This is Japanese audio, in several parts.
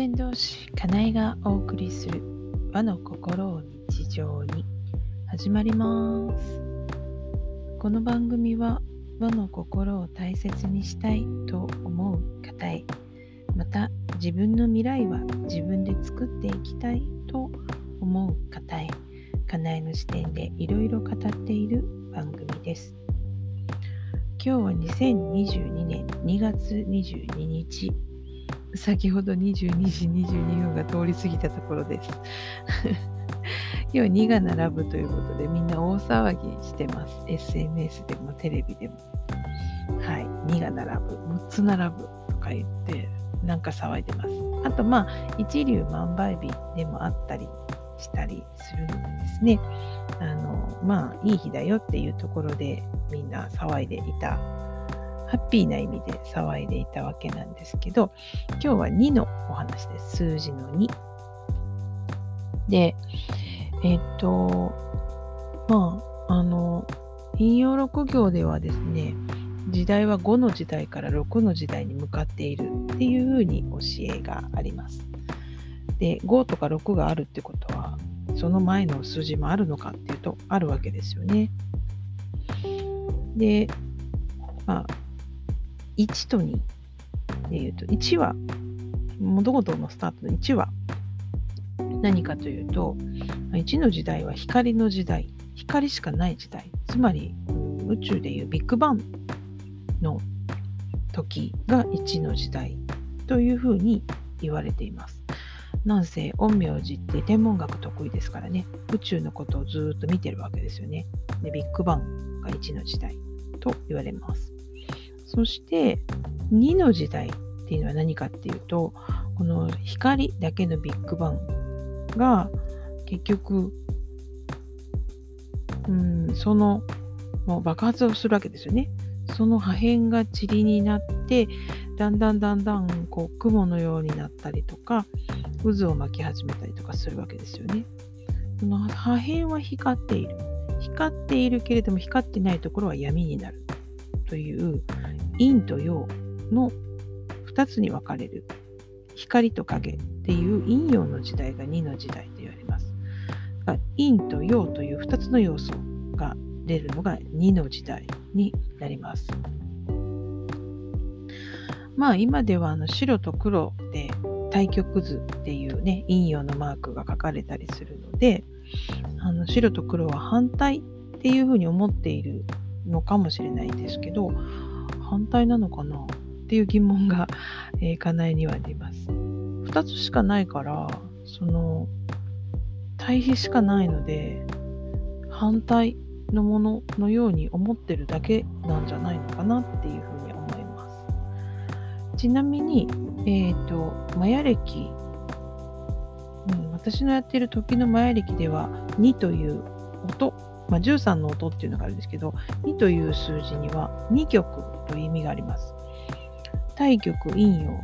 先導師かなえがお送りする和の心を日常に。始まります。この番組は和の心を大切にしたいと思う方へまた自分の未来は自分で作っていきたいと思う方へかなえの視点でいろいろ語っている番組です。今日は2022年2月22日。先ほど22時22分が通り過ぎたところです。今日2が並ぶということでみんな大騒ぎしてます。SNS でもテレビでも。はい、2が並ぶ、6つ並ぶとか言ってなんか騒いでます。あとまあ一粒万倍日でもあったりしたりするのでですね、あのまあいい日だよっていうところでみんな騒いでいたハッピーな意味で騒いでいたわけなんですけど、今日は2のお話です。数字の2。で、えっと、まあ、あの、引用6行ではですね、時代は5の時代から6の時代に向かっているっていうふうに教えがあります。で、5とか6があるってことは、その前の数字もあるのかっていうと、あるわけですよね。で、まあ、1と2でいうと、1は、物事のスタートの1は何かというと、1の時代は光の時代、光しかない時代、つまり宇宙でいうビッグバンの時が1の時代というふうに言われています。なんせ陰陽師って天文学得意ですからね、宇宙のことをずっと見てるわけですよね。で、ビッグバンが1の時代と言われます。そして2の時代っていうのは何かっていうとこの光だけのビッグバンが結局うんそのもう爆発をするわけですよね。その破片が塵になってだんだんだんだんこう雲のようになったりとか渦を巻き始めたりとかするわけですよね。その破片は光っている。光っているけれども光ってないところは闇になるという陰と陽の2つに分かれる光と影っていう陰陽の時代が2の時代と言われます。陰と陽という2つの要素が出るのが2の時代になります。まあ今ではあの白と黒で対極図っていうね陰陽のマークが書かれたりするのであの白と黒は反対っていうふうに思っているのかもしれないんですけど反対なのかな？っていう疑問が、えー、家内にはあります。2つしかないからその対比しかないので反対のもののように思ってるだけなんじゃないのかなっていうふうに思います。ちなみに、えっ、ー、と、マヤ歴、うん、私のやっている時のマヤ歴では2という音まあ、13の音っていうのがあるんですけど、2という数字には2曲という意味があります。対極陰陽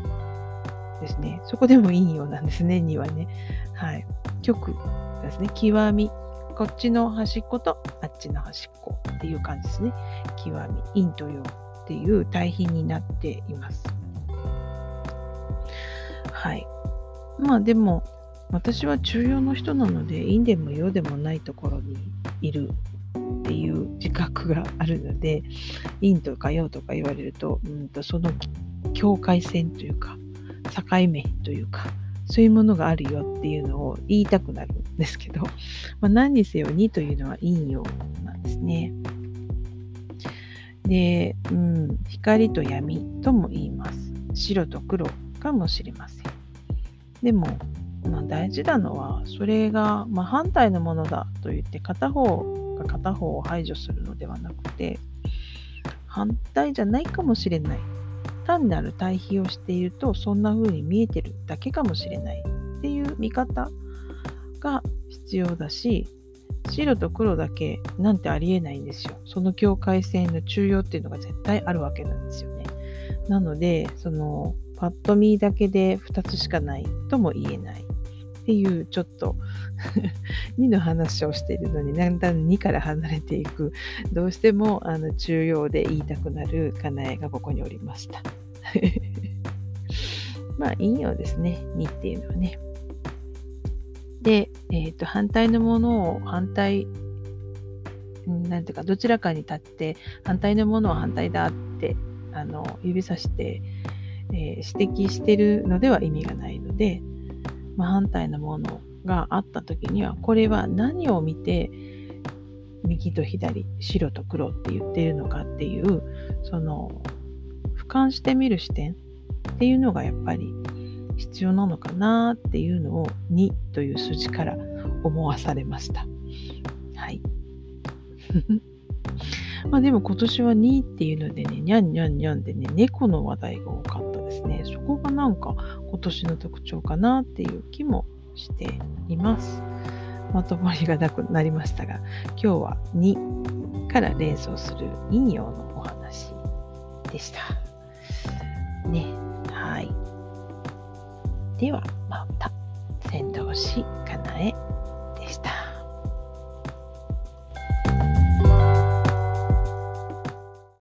ですね。そこでも陰陽なんですね、2はね。はい。極ですね。極み。こっちの端っことあっちの端っこっていう感じですね。極み。陰と陽っていう対比になっています。はい。まあでも、私は中庸の人なので陰でも陽でもないところにいるっていう自覚があるので陰とか陽とか言われるとうんとその境界線というか境目というかそういうものがあるよっていうのを言いたくなるんですけど、まあ、何にせよ2というのは陰陽なんですね。で、うん、光と闇とも言います。白と黒かもしれません。でも、まあ、大事なのはそれが、ま反対のものだと言って片方が片方を排除するのではなくて反対じゃないかもしれない単なる対比をしているとそんな風に見えてるだけかもしれないっていう見方が必要だし白と黒だけなんてありえないんですよ。その境界線の中央っていうのが絶対あるわけなんですよね。なので、そのパッと見だけで2つしかないとも言えない。っていうちょっと 2の話をしているのにだんだん2から離れていくどうしてもあの重要で言いたくなるかなえがここにおりました。まあ、陰陽ですね。2っていうのはね。で、えっ、ー、と、反対のものを反対、なんていうか、どちらかに立って、反対のものは反対だって、あの、指さして、えー、指摘してるのでは意味がないので、ま、反対のものがあった時には、これは何を見て、右と左、白と黒って言ってるのかっていう、その、俯瞰してみる視点っていうのがやっぱり必要なのかなっていうのを2という数字から思わされました。はい。まあでも今年は2っていうのでね、にゃんにゃんにゃんでね、猫の話題が多かったですね。こがなんか今年の特徴かなっていう気もしています。まとまりがなくなりましたが、今日は2から連想する陰陽のお話でした。ね。はい。では、また、先導し、かなえ。